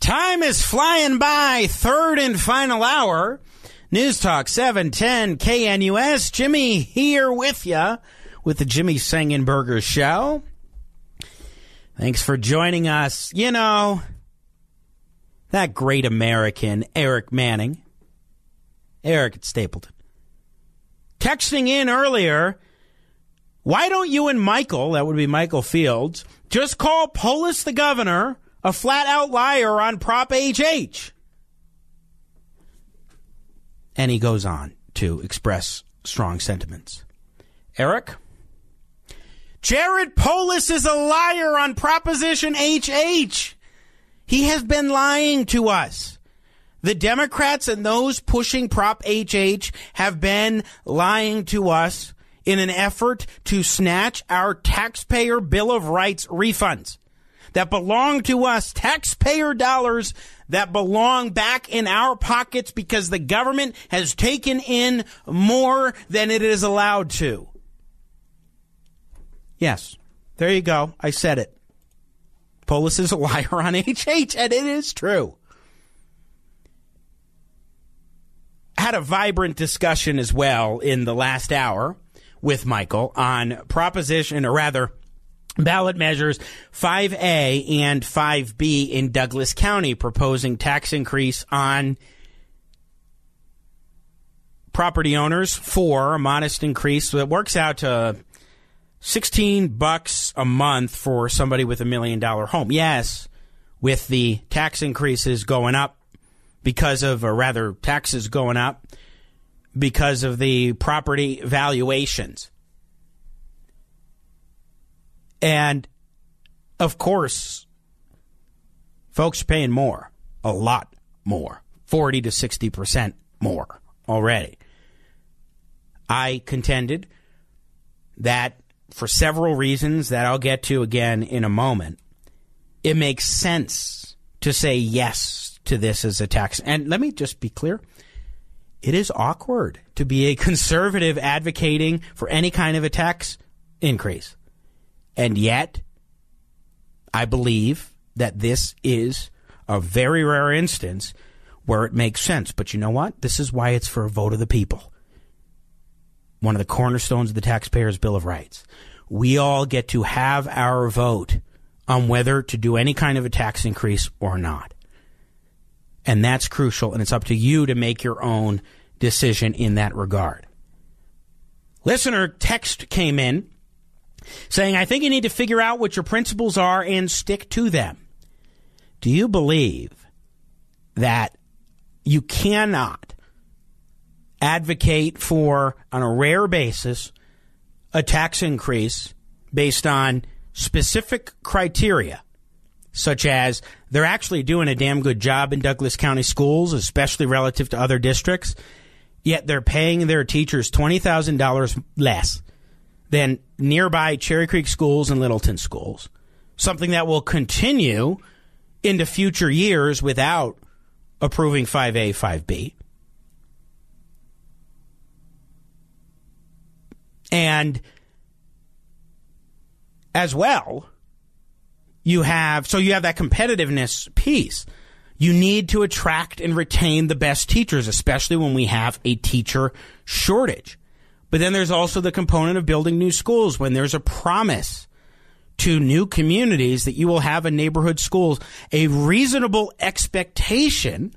Time is flying by. Third and final hour. News Talk 710 KNUS. Jimmy here with you with the Jimmy Sengenberger Show. Thanks for joining us. You know, that great American, Eric Manning, Eric at Stapleton, texting in earlier, why don't you and Michael, that would be Michael Fields, just call Polis the governor a flat out liar on Prop HH? And he goes on to express strong sentiments. Eric? Jared Polis is a liar on Proposition HH. He has been lying to us. The Democrats and those pushing Prop HH have been lying to us in an effort to snatch our taxpayer Bill of Rights refunds that belong to us, taxpayer dollars that belong back in our pockets because the government has taken in more than it is allowed to. Yes, there you go. I said it. Polis is a liar on HH, and it is true. Had a vibrant discussion as well in the last hour with Michael on proposition, or rather, ballot measures 5A and 5B in Douglas County proposing tax increase on property owners for a modest increase. So it works out to 16 bucks a month for somebody with a million dollar home. Yes, with the tax increases going up because of, or rather, taxes going up because of the property valuations. And of course, folks paying more, a lot more, 40 to 60% more already. I contended that for several reasons that I'll get to again in a moment, it makes sense to say yes to this as a tax. And let me just be clear it is awkward to be a conservative advocating for any kind of a tax increase. And yet, I believe that this is a very rare instance where it makes sense. But you know what? This is why it's for a vote of the people. One of the cornerstones of the Taxpayers' Bill of Rights. We all get to have our vote on whether to do any kind of a tax increase or not. And that's crucial, and it's up to you to make your own decision in that regard. Listener text came in saying, I think you need to figure out what your principles are and stick to them. Do you believe that you cannot advocate for, on a rare basis, a tax increase based on specific criteria, such as they're actually doing a damn good job in Douglas County schools, especially relative to other districts, yet they're paying their teachers $20,000 less than nearby Cherry Creek schools and Littleton schools. Something that will continue into future years without approving 5A, 5B. And as well, you have, so you have that competitiveness piece. You need to attract and retain the best teachers, especially when we have a teacher shortage. But then there's also the component of building new schools when there's a promise to new communities that you will have a neighborhood schools, a reasonable expectation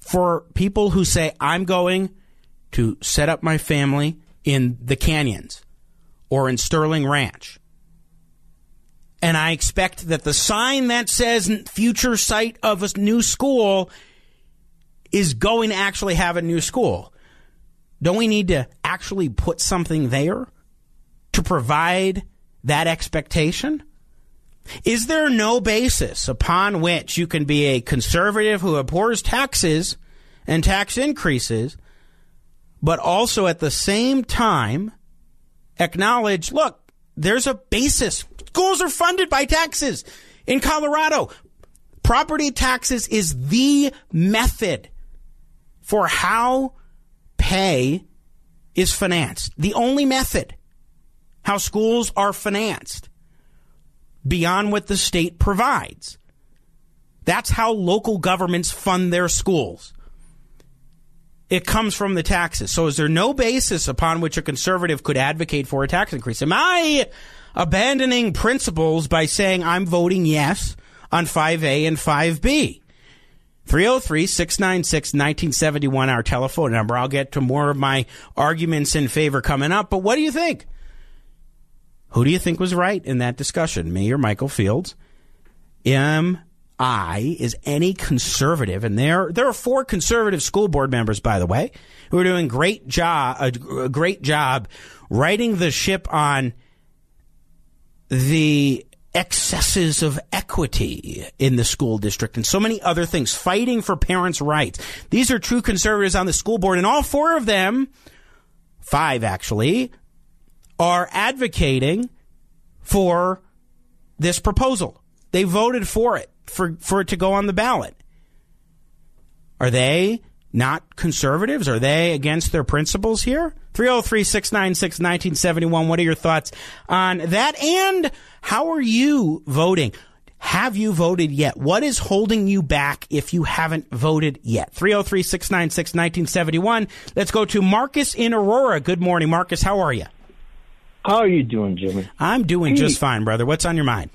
for people who say, I'm going to set up my family in the canyons or in Sterling Ranch. And I expect that the sign that says future site of a new school is going to actually have a new school. Don't we need to actually put something there to provide that expectation? Is there no basis upon which you can be a conservative who abhors taxes and tax increases, but also at the same time acknowledge, look, there's a basis. Schools are funded by taxes. In Colorado, property taxes is the method for how pay is financed. The only method how schools are financed beyond what the state provides. That's how local governments fund their schools. It comes from the taxes. So is there no basis upon which a conservative could advocate for a tax increase? Am I abandoning principles by saying I'm voting yes on 5A and 5B? 303 696 1971, our telephone number. I'll get to more of my arguments in favor coming up, but what do you think? Who do you think was right in that discussion, me or Michael Fields? Am I is any conservative, and there there are four conservative school board members, by the way, who are doing great job a, a great job righting the ship on the excesses of equity in the school district and so many other things, fighting for parents' rights. These are true conservatives on the school board, and all four of them, five actually, are advocating for this proposal. They voted for it, for, for it to go on the ballot. Are they not conservatives? Are they against their principles here? 303 696 1971. What are your thoughts on that? And how are you voting? Have you voted yet? What is holding you back if you haven't voted yet? 303 696 1971. Let's go to Marcus in Aurora. Good morning, Marcus. How are you? How are you doing, Jimmy? I'm doing Hey. just fine, brother. What's on your mind?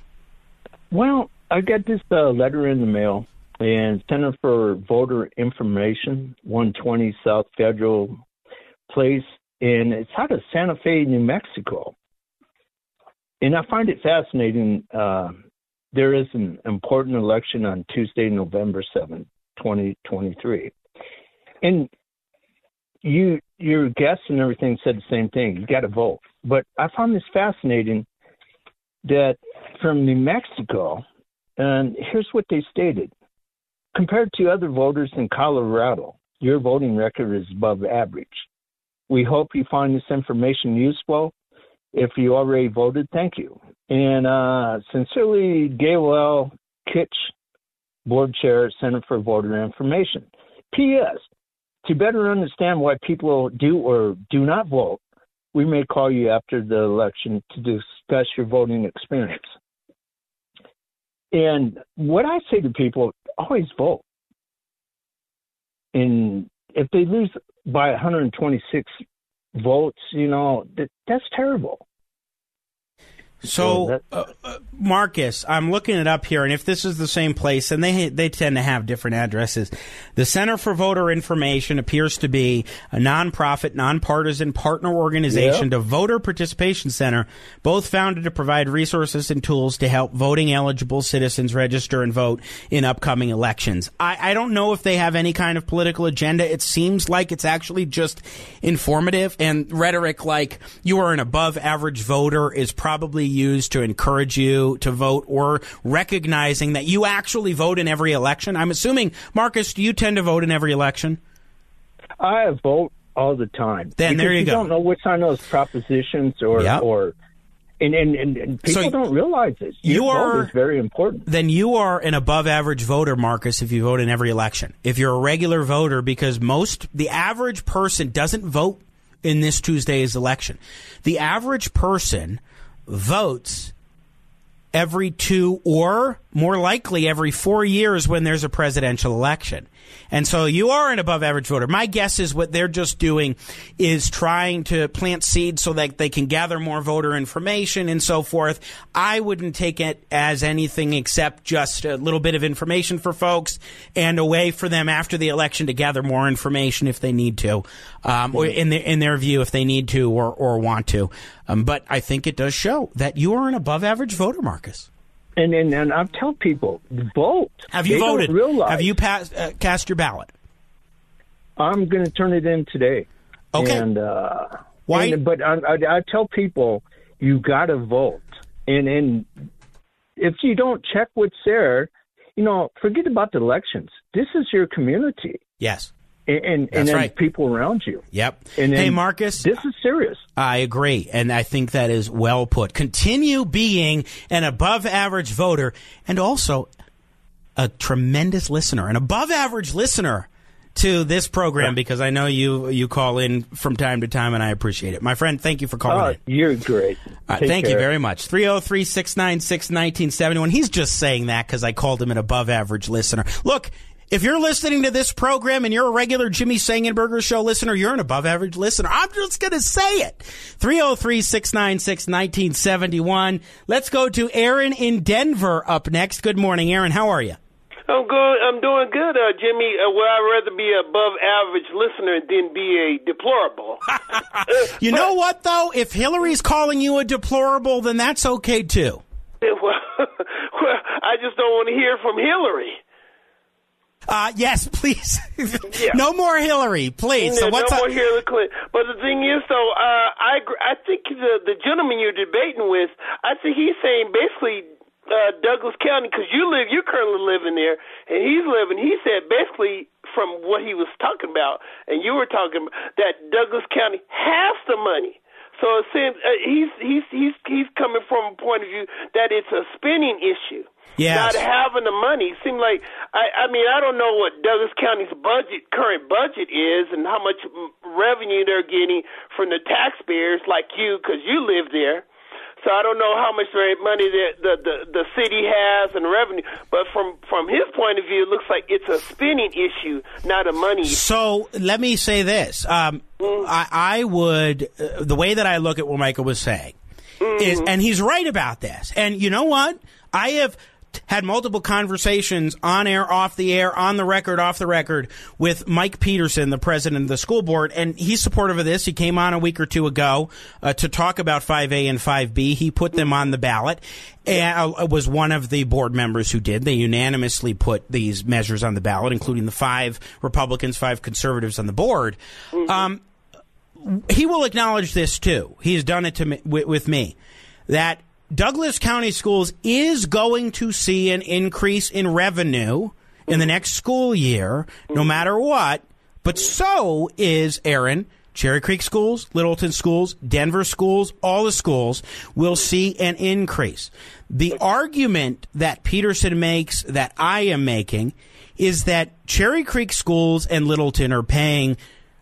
Well, I got this uh, letter in the mail, and Center for Voter Information, 120 South Federal Place, and it's out of Santa Fe, New Mexico. And I find it fascinating. Uh, there is an important election on Tuesday, November 7, 2023. And you, your guests and everything said the same thing. You got to vote. But I found this fascinating that from New Mexico, and here's what they stated. Compared to other voters in Colorado, your voting record is above average. We hope you find this information useful. If you already voted, thank you. And uh, sincerely, Gail L. Kitch, Board Chair, Center for Voter Information. P.S. To better understand why people do or do not vote, we may call you after the election to discuss your voting experience. And what I say to people, always vote. And if they lose by 126 votes, you know, that, that's terrible. So, uh, uh, Marcus, I'm looking it up here, and if this is the same place, and they they tend to have different addresses, the Center for Voter Information appears to be a nonprofit, nonpartisan partner organization Yeah. to Voter Participation Center, both founded to provide resources and tools to help voting eligible citizens register and vote in upcoming elections. I, I don't know if they have any kind of political agenda. It seems like it's actually just informative and rhetoric like you are an above average voter is probably used to encourage you to vote or recognizing that you actually vote in every election. I'm assuming, Marcus, do you tend to vote in every election? I vote all the time. Then there you you go. don't know which on those propositions or Yep. or and, and, and, and people So don't realize it. Your you vote are- is very important. then you are an above average voter, Marcus, if you vote in every election. If you're a regular voter, because most, the average person doesn't vote in this Tuesday's election. The average person votes every two or more likely every four years when there's a presidential election. And so you are an above average voter. My guess is what they're just doing is trying to plant seeds so that they can gather more voter information and so forth. I wouldn't take it as anything except just a little bit of information for folks and a way for them after the election to gather more information if they need to, um, or in their, in their view, if they need to or, or want to. Um, but I think it does show that you are an above average voter, Marcus. And and, and I tell people, vote. Have you They voted? realize. Have you passed, uh, cast your ballot? I'm going to turn it in today. Okay. And uh, Why- and- but I, I, I tell people you got to vote, and and if you don't check what's there, you know, forget about the elections. This is your community. Yes. And and, and then right. people around you. Yep. And hey, Marcus. This is serious. I agree. And I think that is well put. Continue being an above average voter and also a tremendous listener, an above average listener to this program because I know you you call in from time to time and I appreciate it. My friend, thank you for calling oh, in. You're great. Thank care. you very much. 303 696 1971. He's just saying that because I called him an above average listener. Look, if you're listening to this program and you're a regular Jimmy Sengenberger show listener, you're an above average listener. I'm just going to say it. 303 696 1971. Let's go to Aaron in Denver up next. Good morning, Aaron. How are you? I'm good. I'm doing good, uh, Jimmy. Uh, well, I'd rather be an above average listener than be a deplorable. you know what, though? If Hillary's calling you a deplorable, then that's okay too. well, well, I just don't want to hear from Hillary. Uh, yes, please. yeah. No more Hillary, please. No, so what's no more Hillary Clinton. But the thing is, though, uh, I I think the the gentleman you're debating with, I think he's saying basically uh, Douglas County because you live, you're currently living there, and he's living. He said basically from what he was talking about, and you were talking about, that Douglas County has the money. So it seems uh, he's he's he's he's coming from a point of view that it's a spending issue. Yes. Not having the money. It seems like I, I mean I don't know what Douglas County's budget current budget is and how much revenue they're getting from the taxpayers like you because you live there. So I don't know how much money the, the the the city has and revenue, but from from his point of view, it looks like it's a spending issue, not a money. issue. So let me say this: um, mm I, I, would uh, the way that I look at what Michael was saying mm-hmm. is, and he's right about this. And you know what? I have had multiple conversations on air, off the air, on the record, off the record with Mike Peterson, the president of the school board, and he's supportive of this. He came on a week or two ago uh, to talk about 5A and 5B. He put them on the ballot and uh, was one of the board members who did. They unanimously put these measures on the ballot, including the five Republicans, five conservatives on the board. Mm-hmm. Um, he will acknowledge this too. He's done it to me, with me that Douglas County Schools is going to see an increase in revenue in the next school year, no matter what. But so is Aaron. Cherry Creek schools, Littleton schools, Denver schools, all the schools will see an increase. The argument that Peterson makes that I am making is that Cherry Creek schools and Littleton are paying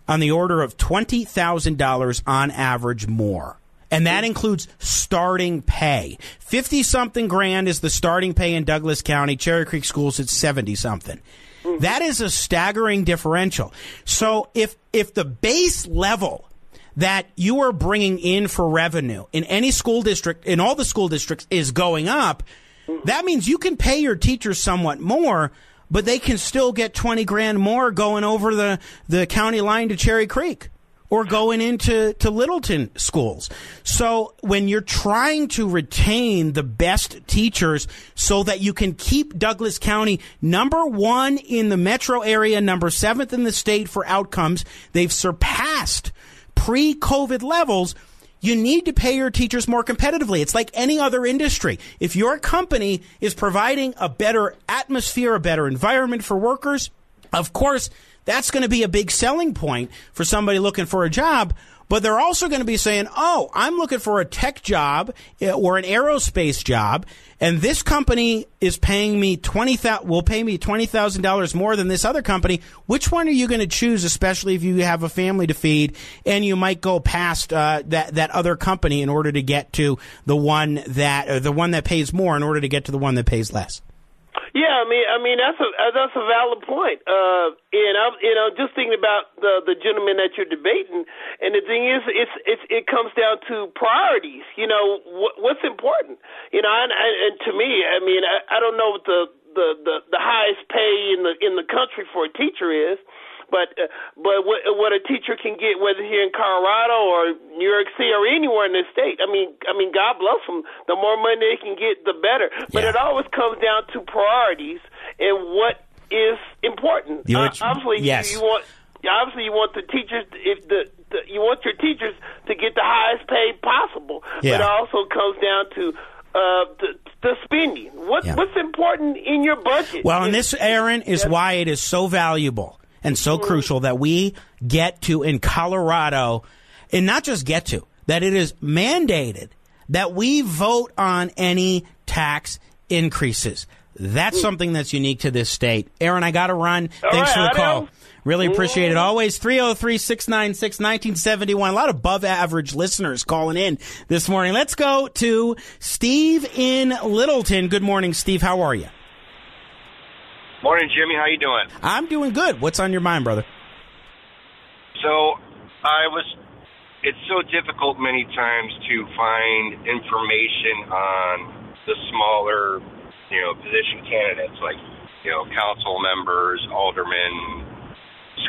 on the order of $20,000 on average more and that hmm. includes starting pay. 50 something grand is the starting pay in Douglas County. Cherry Creek Schools, it's 70 something. Hmm. That is a staggering differential. So if, if the base level that you are bringing in for revenue in any school district, in all the school districts, is going up, hmm. that means you can pay your teachers somewhat more, but they can still get 20 grand more going over the, the county line to Cherry Creek or going into to Littleton schools. So when you're trying to retain the best teachers so that you can keep Douglas County number one in the metro area, number seventh in the state for outcomes, they've surpassed pre-COVID levels. You need to pay your teachers more competitively. It's like any other industry. If your company is providing a better atmosphere, a better environment for workers, of course, that's going to be a big selling point for somebody looking for a job. But they're also going to be saying, oh, I'm looking for a tech job eh, or an aerospace job, and this company is paying me twenty thousand will pay me twenty thousand dollars more than this other company. Which one are you going to choose, especially if you have a family to feed and you might go past uh, that that other company in order to get to the one that the one that pays more in order to get to the one that pays less? Yeah, I mean, I mean that's a uh, that's a valid point. Uh, and I'm, you know, just thinking about the the gentleman that you're debating, and the thing is, it's it's it comes down to priorities. You know, what, what's important. You know, and, and to me, I mean, I, I don't know what the the the the highest pay in the in the country for a teacher is. But uh, but what, what a teacher can get, whether here in Colorado or New York City or anywhere in the state, I mean, I mean, God bless them. The more money they can get, the better. But yeah. it always comes down to priorities and what is important. Uh, obviously, yes. you, you want obviously you want the teachers if the, the you want your teachers to get the highest pay possible. Yeah. But it also comes down to uh, the, the spending. What, Yeah. What's important in your budget? Well, and this, Aaron, is why it is so valuable and so mm. crucial that we get to in Colorado, and not just get to, that it is mandated that we vote on any tax increases. That's mm. something that's unique to this state. Aaron, I got to run. All Thanks right, for the call. Really appreciate it. Mm. Always 303 696 1971. A lot of above average listeners calling in this morning. Let's go to Steve in Littleton. Good morning, Steve. How are you? Morning, Jimmy. How you doing? I'm doing good. What's on your mind, brother? So, I was. It's so difficult many times to find information on the smaller, you know, position candidates like, you know, council members, aldermen,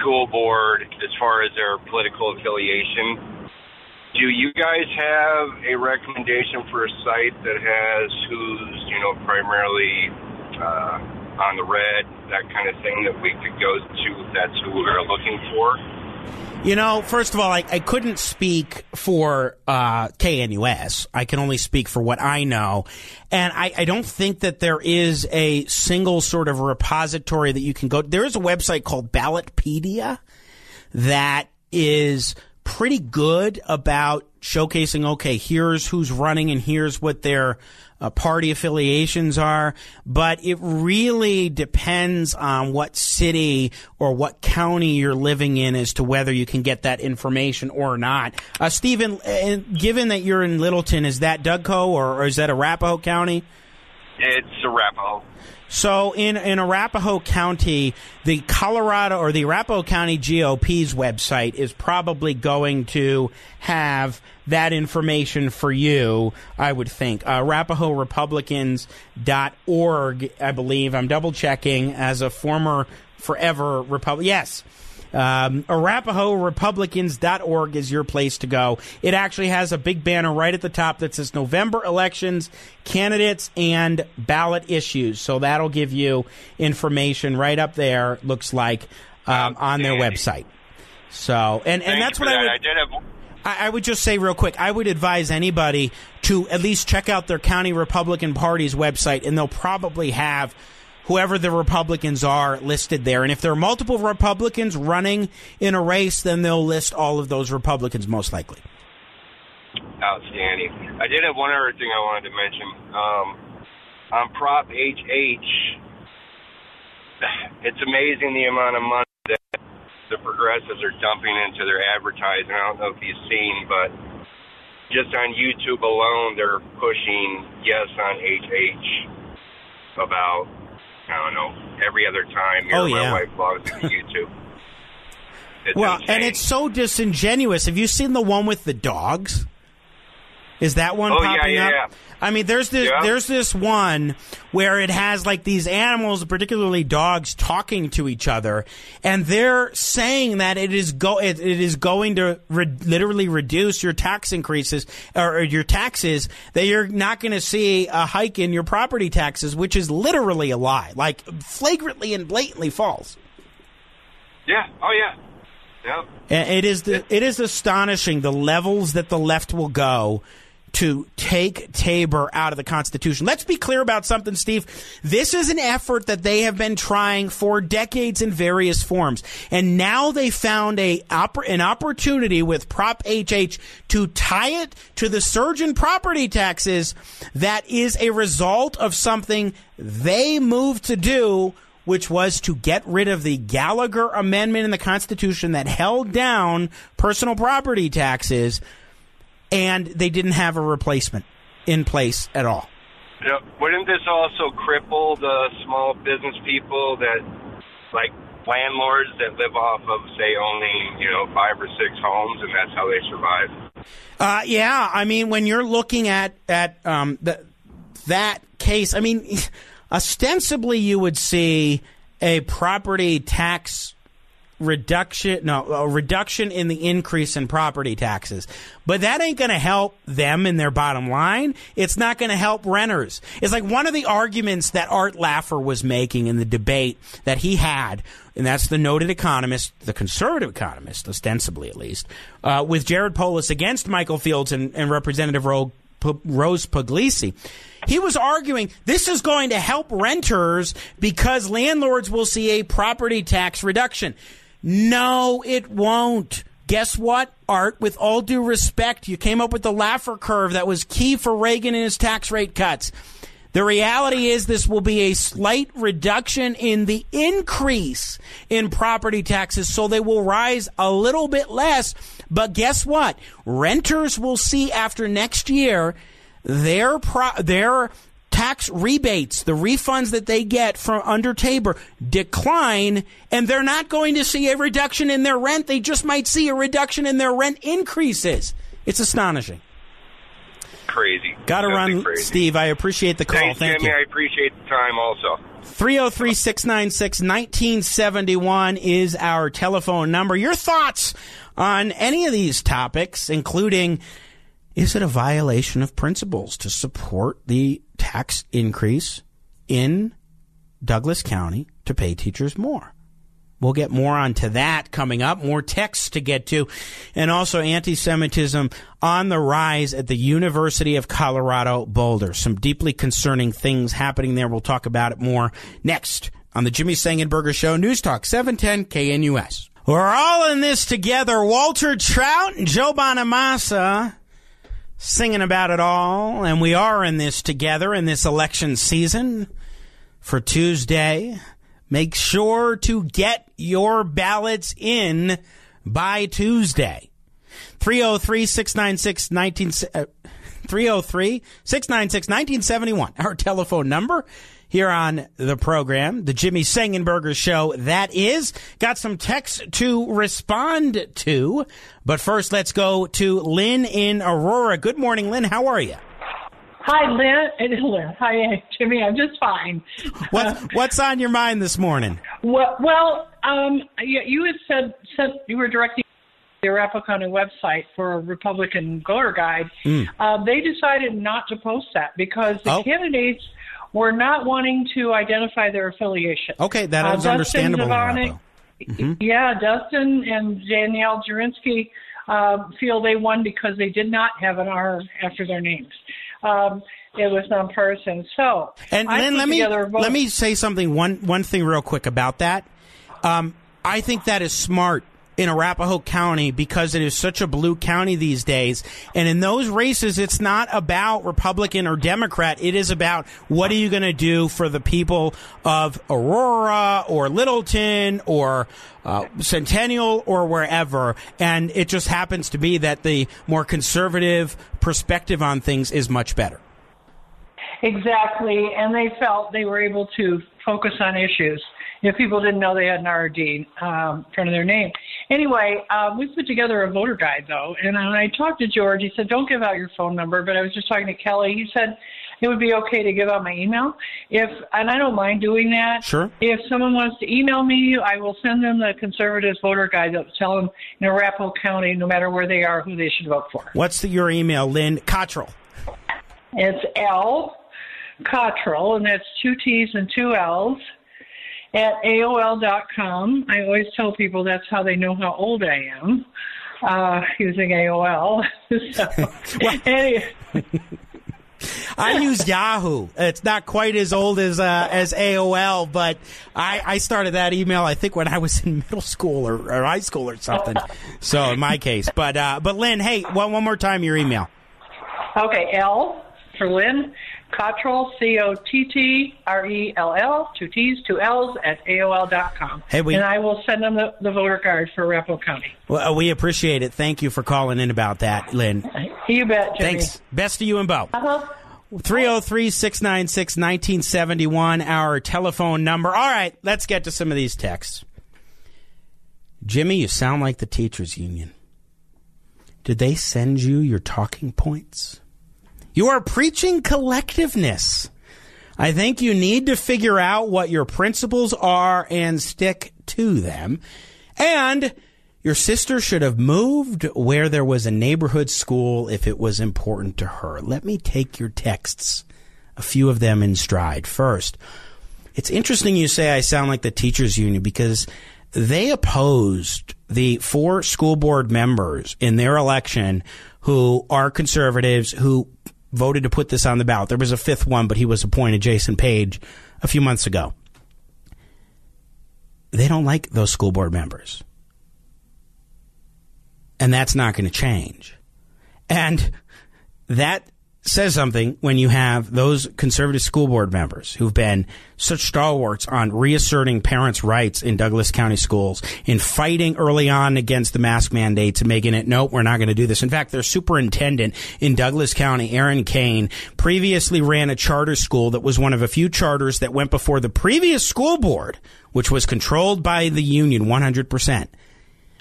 school board, as far as their political affiliation. Do you guys have a recommendation for a site that has who's, you know, primarily uh, on the red, that kind of thing that we could go to if that's who we're looking for? You know, first of all, I, I couldn't speak for uh, KNUS. I can only speak for what I know. And I, I don't think that there is a single sort of repository that you can go. There is a website called Ballotpedia that is pretty good about showcasing, okay, here's who's running and here's what their uh, party affiliations are. But it really depends on what city or what county you're living in as to whether you can get that information or not. Uh, Stephen, uh, given that you're in Littleton, is that Dougco or, or is that Arapahoe County? It's Arapahoe. So in, in Arapahoe County, the Colorado or the Arapahoe County GOP's website is probably going to have that information for you, I would think. Uh, ArapahoeRepublicans.org, I believe. I'm double checking as a former forever Republican. Yes. Um, ArapahoeRepublicans.org is your place to go. It actually has a big banner right at the top that says November elections, candidates, and ballot issues. So that'll give you information right up there, looks like, um, on their website. So, and, and that's what for I that. would. did have. I, I would just say real quick, I would advise anybody to at least check out their county Republican Party's website, and they'll probably have whoever the Republicans are listed there. And if there are multiple Republicans running in a race, then they'll list all of those Republicans most likely. Outstanding. I did have one other thing I wanted to mention. Um, on Prop HH, it's amazing the amount of money that the progressives are dumping into their advertising. I don't know if you've seen, but just on YouTube alone, they're pushing yes on HH about, I don't know, every other time. Oh, yeah. my wife logs into YouTube. It's Well, insane. and it's so disingenuous. Have you seen the one with the dogs? Is that one Oh, yeah, popping yeah, up? yeah. I mean, there's this Yeah. there's this one where it has like these animals, particularly dogs, talking to each other, and they're saying that it is go it, it is going to re- literally reduce your tax increases or, or your taxes. That you're not going to see a hike in your property taxes, which is literally a lie, like flagrantly and blatantly false. yeah. Oh, yeah. Yeah. It is the, it is astonishing the levels that the left will go to take Tabor out of the Constitution. Let's be clear about something, Steve. This is an effort that they have been trying for decades in various forms, and now they found a an opportunity with Prop HH to tie it to the surge in property taxes that is a result of something they moved to do which was to get rid of the Gallagher Amendment in the Constitution that held down personal property taxes, and they didn't have a replacement in place at all. Yeah. Wouldn't this also cripple the small business people that, like landlords that live off of, say, only you know five or six homes, and that's how they survive? Uh, yeah, I mean, when you're looking at at um, the, that case, I mean, ostensibly you would see a property tax reduction, no, a reduction in the increase in property taxes, but that ain't going to help them in their bottom line. It's not going to help renters. It's like one of the arguments that Art Laffer was making in the debate that he had and that's the noted economist, the conservative economist, ostensibly at least, uh, with Jared Polis against Michael Fields and, and Representative Ro P- Rose Pugliese. He was arguing this is going to help renters because landlords will see a property tax reduction. No, it won't. Guess what, Art? With all due respect, you came up with the Laffer curve that was key for Reagan and his tax rate cuts. The reality is this will be a slight reduction in the increase in property taxes, so they will rise a little bit less. But guess what? Renters will see after next year their pro- their tax rebates, the refunds that they get from under Tabor decline, and they're not going to see a reduction in their rent. They just might see a reduction in their rent increases. It's astonishing. Crazy. Got to run, crazy. Steve. I appreciate the call. Thanks, Thank Jimmy. you. I appreciate the time also. 303 696 1971 is our telephone number. Your thoughts on any of these topics, including is it a violation of principles to support the tax increase in Douglas County to pay teachers more? We'll get more onto that coming up, more texts to get to, and also anti Semitism on the rise at the University of Colorado Boulder. Some deeply concerning things happening there. We'll talk about it more next on the Jimmy Sengenberger Show, News Talk 710 KNUS. We're all in this together. Walter Trout and Joe Bonamassa singing about it all, and we are in this together in this election season for Tuesday. Make sure to get your ballots in by Tuesday. 303 696 uh, 1971. our telephone number here on the program, the Jimmy Sengenberger Show. That is. Got some text to respond to. But first, let's go to Lynn in Aurora. Good morning, Lynn. How are you? Hi, Lynn. Hi, Jimmy. I'm just fine. What, what's on your mind this morning? Well, well um, you, you had said, said you were directing the County website for a Republican voter guide. Mm. Uh, they decided not to post that because the Oh. candidates were not wanting to identify their affiliation. Okay, that Uh, Dustin understandable. in Zvonek- Arapahoe. Yeah, Dustin and Danielle Jurinsky uh, feel they won because they did not have an R after their names. Um, it was nonpartisan. So, And I Lynn, let me together a vote- let me say something. One one thing real quick about that. Um, I think that is smart in Arapahoe County because it is such a blue county these days. And in those races, it's not about Republican or Democrat. It is about what are you going to do for the people of Aurora or Littleton or uh, Centennial or wherever. And it just happens to be that the more conservative perspective on things is much better. Exactly, and they felt they were able to focus on issues. If people didn't know they had an RD um, in front of their name. Anyway, uh, we put together a voter guide though, and when I talked to George, he said, "Don't give out your phone number." But I was just talking to Kelly. He said it would be okay to give out my email if, and I don't mind doing that. Sure. If someone wants to email me, I will send them the conservatives voter guide that will tell them in Arapahoe County, no matter where they are, who they should vote for. What's the, your email, Lynn Cottrell? It's L Cottrell, and that's two T's and two L's at AOL.com. I always tell people that's how they know how old I am, uh, using AOL. so, I use Yahoo. It's not quite as old as uh, as AOL, but I, I started that email I think when I was in middle school or, or high school or something. So in my case, but uh, but Lynn, hey, one one more time your email. okay, L for Lynn Cottrell, C O T T R E L L, two T's, two L's at AOL.com. Hey, we- and I will send them the, the voter card for Arapahoe County. Well, uh, we appreciate it. Thank you for calling in about that, Lynn. You bet, Jimmy. Thanks. Best to you and Bo. Uh-huh. 303 696 1971, our telephone number. All right, let's get to some of these texts. Jimmy, you sound like the teachers union. Did they send you your talking points? You are preaching collectiveness. I think you need to figure out what your principles are and stick to them. And your sister should have moved where there was a neighborhood school if it was important to her. Let me take your texts, a few of them in stride. First, it's interesting you say I sound like the teachers union because they opposed the four school board members in their election who are conservatives who voted to put this on the ballot. There was a fifth one, but he was appointed, Jason Page, a few months ago. They don't like those school board members. And that's not going to change. And that says something when you have those conservative school board members who've been such stalwarts on reasserting parents' rights in Douglas County schools, in fighting early on against the mask mandates and making it, nope, we're not going to do this. In fact, their superintendent in Douglas County, Erin Kane, previously ran a charter school that was one of a few charters that went before the previous school board, which was controlled by the union 100%.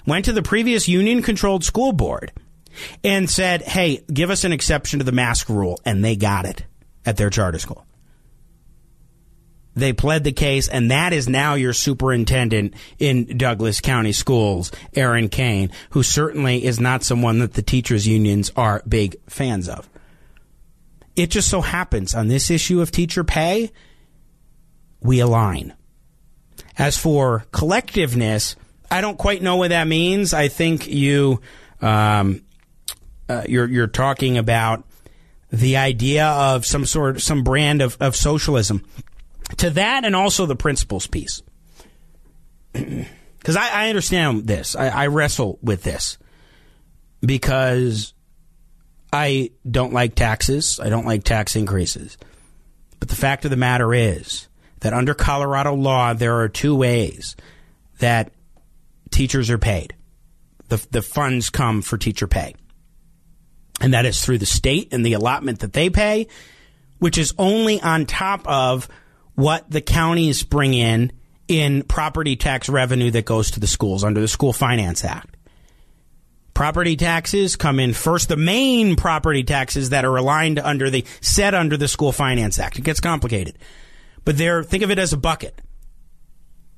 Went to the previous union controlled school board and said, hey, give us an exception to the mask rule. And they got it at their charter school. They pled the case, and that is now your superintendent in Douglas County Schools, Erin Kane, who certainly is not someone that the teachers' unions are big fans of. It just so happens on this issue of teacher pay, we align. As for collectiveness, I don't quite know what that means. I think you um, uh, you're you're talking about the idea of some sort some brand of, of socialism. To that and also the principles piece. Because I, I, understand this. I, I wrestle with this. Because i don't like taxes. I don't like tax increases. But the fact of the matter is that under colorado law there are two ways that teachers are paid. The, the funds come for teacher pay and that is through the state and the allotment that they pay, which is only on top of what the counties bring in in property tax revenue that goes to the schools under the School Finance Act. Property taxes come in first. The main property taxes that are aligned under the set under the School Finance Act. It gets complicated, but there. Think of it as a bucket.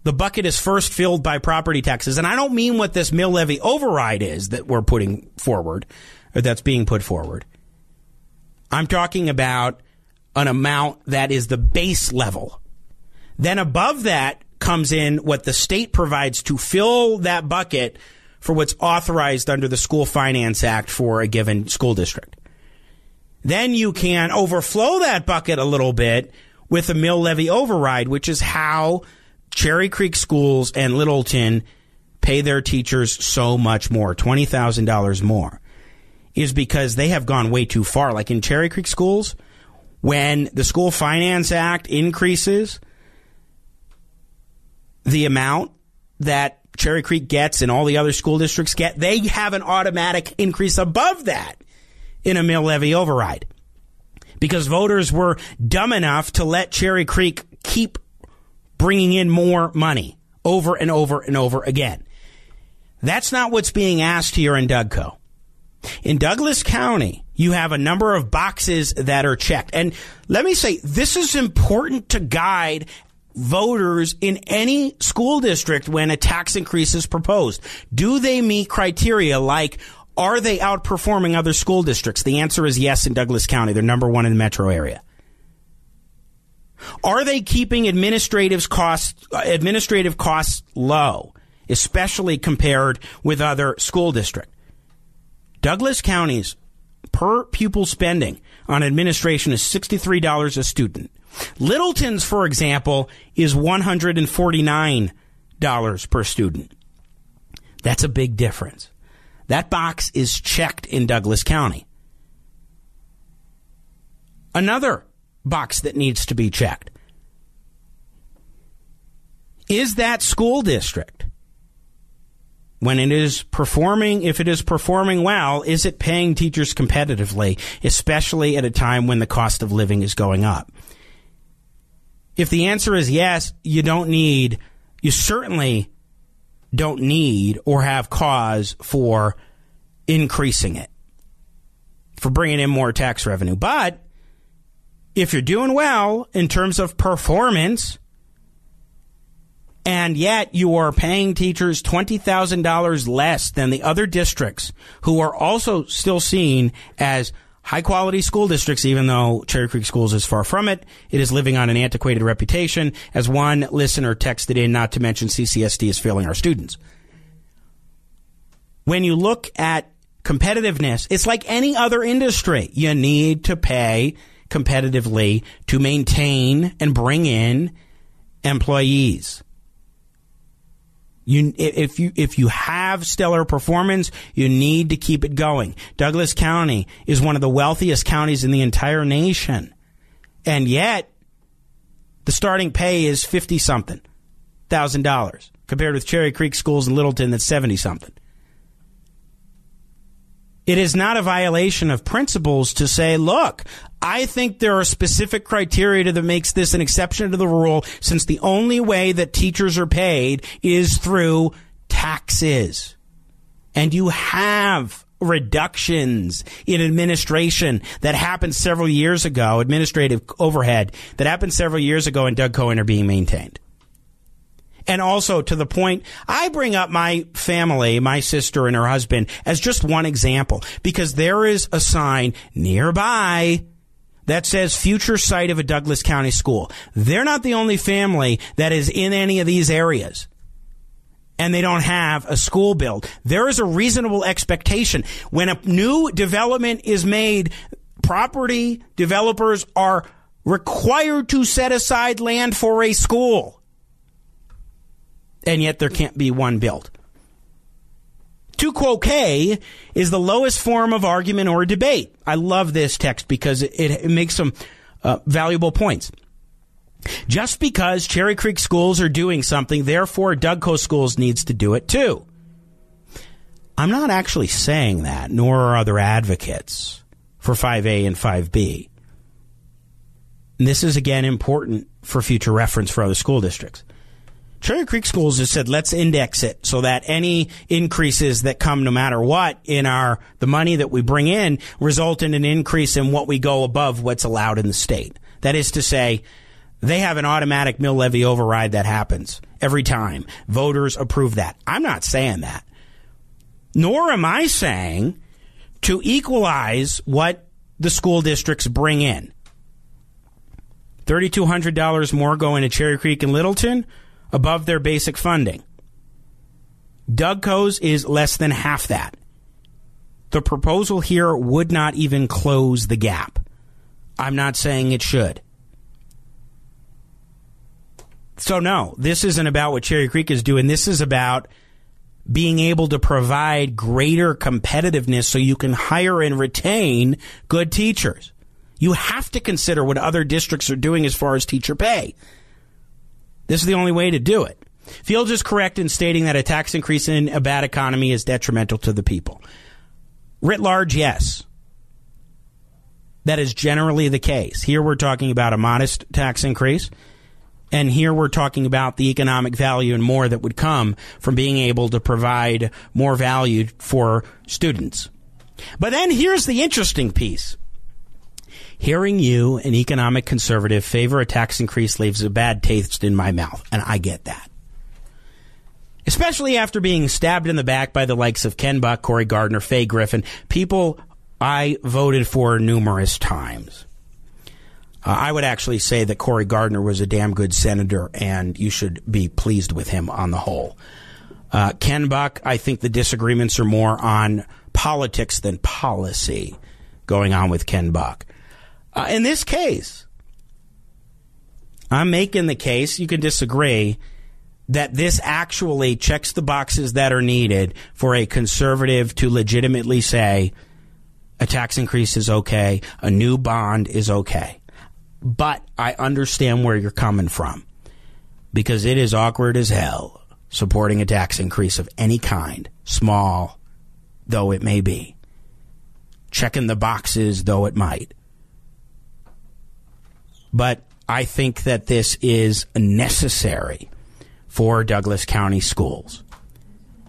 The bucket is first filled by property taxes, and I don't mean what this mill levy override is that we're putting forward or that's being put forward. I'm talking about an amount that is the base level. Then above that comes in what the state provides to fill that bucket for what's authorized under the School Finance Act for a given school district. Then you can overflow that bucket a little bit with a mill levy override, which is how Cherry Creek schools and Littleton pay their teachers so much more, $20,000 more is because they have gone way too far. Like in Cherry Creek schools, when the School Finance Act increases the amount that Cherry Creek gets and all the other school districts get, they have an automatic increase above that in a mill levy override. Because voters were dumb enough to let Cherry Creek keep bringing in more money over and over and over again. That's not what's being asked here in Dougco. In Douglas County, you have a number of boxes that are checked. And let me say, this is important to guide voters in any school district when a tax increase is proposed. Do they meet criteria like are they outperforming other school districts? The answer is yes in Douglas County. They're number one in the metro area. Are they keeping administrative costs uh, administrative costs low, especially compared with other school districts? Douglas County's per pupil spending on administration is $63 a student. Littleton's, for example, is $149 per student. That's a big difference. That box is checked in Douglas County. Another box that needs to be checked is that school district when it is performing, if it is performing well, is it paying teachers competitively, especially at a time when the cost of living is going up? If the answer is yes, you don't need, you certainly don't need or have cause for increasing it, for bringing in more tax revenue. But if you're doing well in terms of performance, and yet you are paying teachers $20,000 less than the other districts who are also still seen as high quality school districts, even though Cherry Creek Schools is far from it. It is living on an antiquated reputation. As one listener texted in, not to mention CCSD is failing our students. When you look at competitiveness. It's like any other industry. You need to pay competitively to maintain and bring in employees. You, if you if you have stellar performance, you need to keep it going. Douglas County is one of the wealthiest counties in the entire nation, and yet the starting pay is fifty something thousand dollars compared with Cherry Creek schools in Littleton that's seventy something. It is not a violation of principles to say, look, I think there are specific criteria that makes this an exception to the rule since the only way that teachers are paid is through taxes. And you have reductions in administration that happened several years ago, administrative overhead that happened several years ago and Doug Cohen are being maintained. And also to the point, I bring up my family, my sister and her husband as just one example because there is a sign nearby that says future site of a Douglas County school. They're not the only family that is in any of these areas. And they don't have a school built. There is a reasonable expectation. When a new development is made, property developers are required to set aside land for a school and yet there can't be one built. Tu quoque is the lowest form of argument or debate. I love this text because it, it makes some uh, valuable points. Just because Cherry Creek schools are doing something, therefore Dougco schools needs to do it too. I'm not actually saying that, nor are other advocates for 5A and 5B. And this is again important for future reference for other school districts. Cherry Creek Schools has said let's index it so that any increases that come no matter what in our the money that we bring in result in an increase in what we go above what's allowed in the state. That is to say, they have an automatic mill levy override that happens every time. Voters approve that. I'm not saying that. Nor am I saying to equalize what the school districts bring in. $3,200 more going to Cherry Creek and Littleton above their basic funding. Doug Dougco's is less than half that. The proposal here would not even close the gap. I'm not saying it should. So, no, this isn't about what Cherry Creek is doing. This is about being able to provide greater competitiveness so you can hire and retain good teachers. You have to consider what other districts are doing as far as teacher pay. This is the only way to do it. Fields is correct in stating that a tax increase in a bad economy is detrimental to the people. Writ large, yes. That is generally the case. Here we're talking about a modest tax increase. And here we're talking about the economic value and more that would come from being able to provide more value for students. But then here's the interesting piece. Hearing you, an economic conservative, favor a tax increase leaves a bad taste in my mouth, and I get that. Especially after being stabbed in the back by the likes of Ken Buck, Cory Gardner, Faye Griffin, people I voted for numerous times. Uh, I would actually say that Cory Gardner was a damn good senator, and you should be pleased with him on the whole. Uh, Ken Buck, I think the disagreements are more on politics than policy going on with Ken Buck. Uh, in this case, I'm making the case, you can disagree, that this actually checks the boxes that are needed for a conservative to legitimately say a tax increase is okay, a new bond is okay. But I understand where you're coming from because it is awkward as hell supporting a tax increase of any kind, small though it may be, checking the boxes though it might. But I think that this is necessary for Douglas County schools.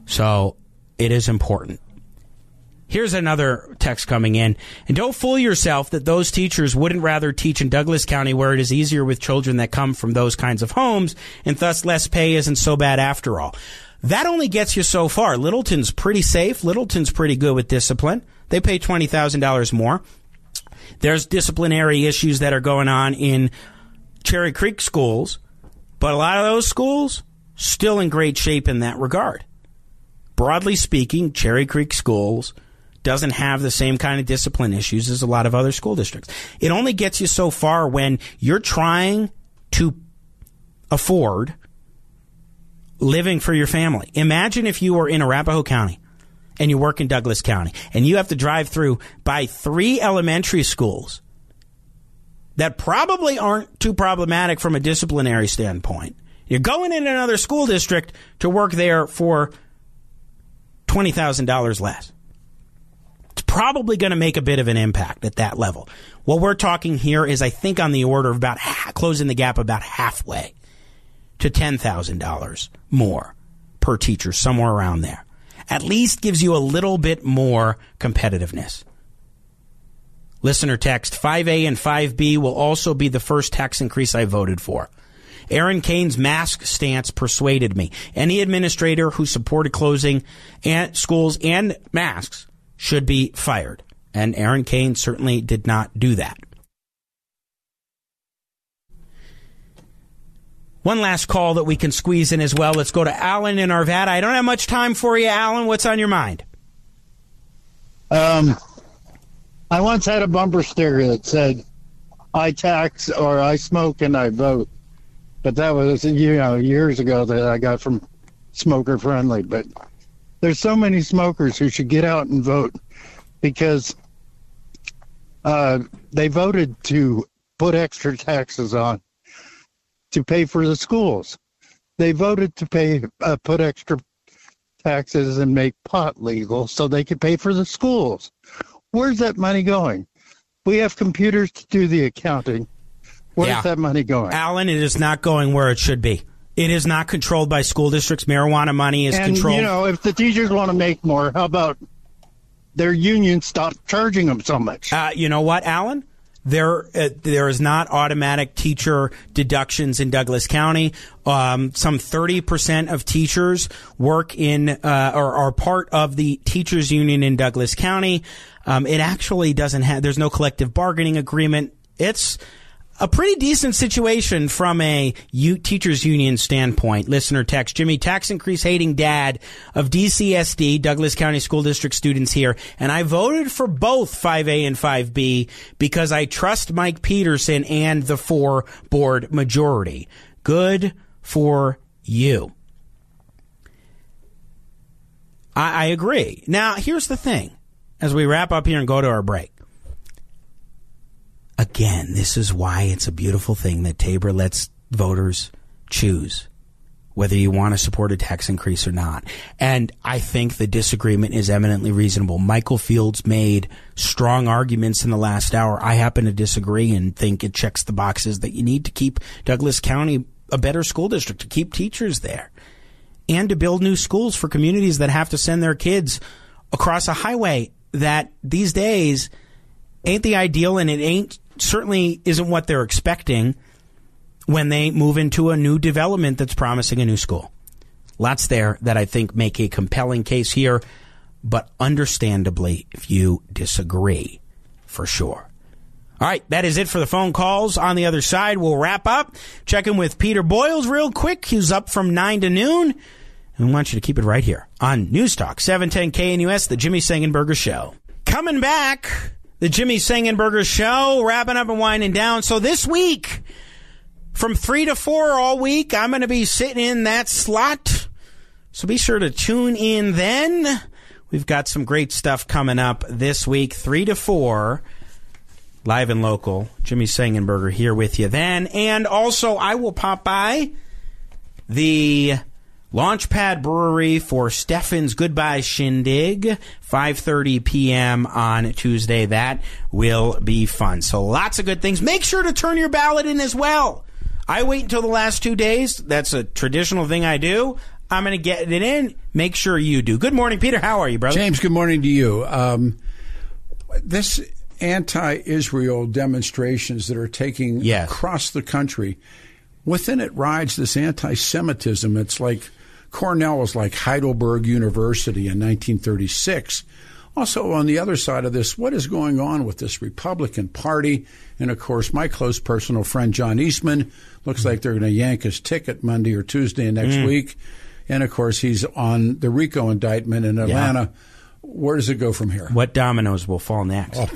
So it is important. Here's another text coming in. And don't fool yourself that those teachers wouldn't rather teach in Douglas County where it is easier with children that come from those kinds of homes and thus less pay isn't so bad after all. That only gets you so far. Littleton's pretty safe. Littleton's pretty good with discipline. They pay $20,000 more. There's disciplinary issues that are going on in Cherry Creek schools, but a lot of those schools still in great shape in that regard. Broadly speaking, Cherry Creek schools doesn't have the same kind of discipline issues as a lot of other school districts. It only gets you so far when you're trying to afford living for your family. Imagine if you were in Arapahoe County and you work in Douglas County and you have to drive through by three elementary schools that probably aren't too problematic from a disciplinary standpoint. You're going in another school district to work there for $20,000 less. It's probably going to make a bit of an impact at that level. What we're talking here is, I think, on the order of about closing the gap about halfway to $10,000 more per teacher, somewhere around there. At least gives you a little bit more competitiveness. Listener text 5A and 5B will also be the first tax increase I voted for. Erin Kane's mask stance persuaded me. Any administrator who supported closing schools and masks should be fired. And Erin Kane certainly did not do that. One last call that we can squeeze in as well. Let's go to Alan in Arvada. I don't have much time for you, Alan. What's on your mind? Um, I once had a bumper sticker that said, "I tax or I smoke and I vote," but that was you know years ago that I got from Smoker Friendly. But there's so many smokers who should get out and vote because uh, they voted to put extra taxes on to pay for the schools. They voted to pay uh, put extra taxes and make pot legal so they could pay for the schools. Where's that money going? We have computers to do the accounting. Where's Yeah. that money going? Alan, it is not going where it should be. It is not controlled by school districts. Marijuana money is and controlled. you know, if the teachers want to make more, how about their union stop charging them so much? Uh, you know what, Alan? There, uh, there is not automatic teacher deductions in Douglas County. Um, some thirty percent of teachers work in uh, or are part of the teachers union in Douglas County. Um, it actually doesn't have. There's no collective bargaining agreement. It's a pretty decent situation from a u- teachers union standpoint. Listener text Jimmy, tax increase hating dad of DCSD, Douglas County School District students here, and I voted for both 5A and 5B because I trust Mike Peterson and the four board majority. Good for you. I, I agree. Now, here's the thing as we wrap up here and go to our break. Again, this is why it's a beautiful thing that Tabor lets voters choose whether you want to support a tax increase or not. And I think the disagreement is eminently reasonable. Michael Fields made strong arguments in the last hour. I happen to disagree and think it checks the boxes that you need to keep Douglas County a better school district, to keep teachers there, and to build new schools for communities that have to send their kids across a highway that these days ain't the ideal and it ain't certainly isn't what they're expecting when they move into a new development that's promising a new school. Lots there that I think make a compelling case here, but understandably, if you disagree, for sure. All right, that is it for the phone calls. On the other side, we'll wrap up. Check in with Peter Boyles real quick. He's up from 9 to noon. And we want you to keep it right here on News Talk 710 KNUS, the Jimmy Sengenberger Show. Coming back, the Jimmy Sengenberger Show, wrapping up and winding down. So this week, from 3 to 4 all week, I'm going to be sitting in that slot. So be sure to tune in then. We've got some great stuff coming up this week, 3 to 4 live and local. Jimmy Sengenberger here with you then. And also, I will pop by the Launchpad Brewery for Stefan's Goodbye Shindig, 5:30 p.m. on Tuesday. That will be fun. So lots of good things. Make sure to turn your ballot in as well. I wait until the last two days. That's a traditional thing I do. I'm going to get it in. Make sure you do. Good morning, Peter. How are you, brother? James, good morning to you. Um, this anti-Israel demonstrations that are taking across the country, within it rides this anti-Semitism. It's like Cornell was like Heidelberg University in 1936. Also, on the other side of this, what is going on with this Republican Party? And of course, my close personal friend John Eastman looks like they're going to yank his ticket Monday or Tuesday next Mm. week. And of course, he's on the RICO indictment in Atlanta where does it go from here? What dominoes will fall next? Oh,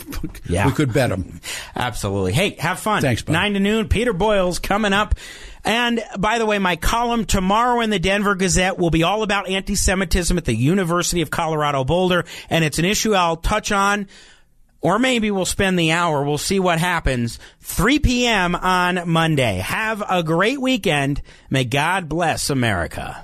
yeah, we could bet them. Absolutely. Hey, have fun. Thanks, bud. Nine to noon. Peter Boyles coming up. And by the way, my column tomorrow in the Denver Gazette will be all about anti-Semitism at the University of Colorado Boulder, and it's an issue I'll touch on. Or maybe we'll spend the hour. We'll see what happens. 3 p.m. on Monday. Have a great weekend. May God bless America.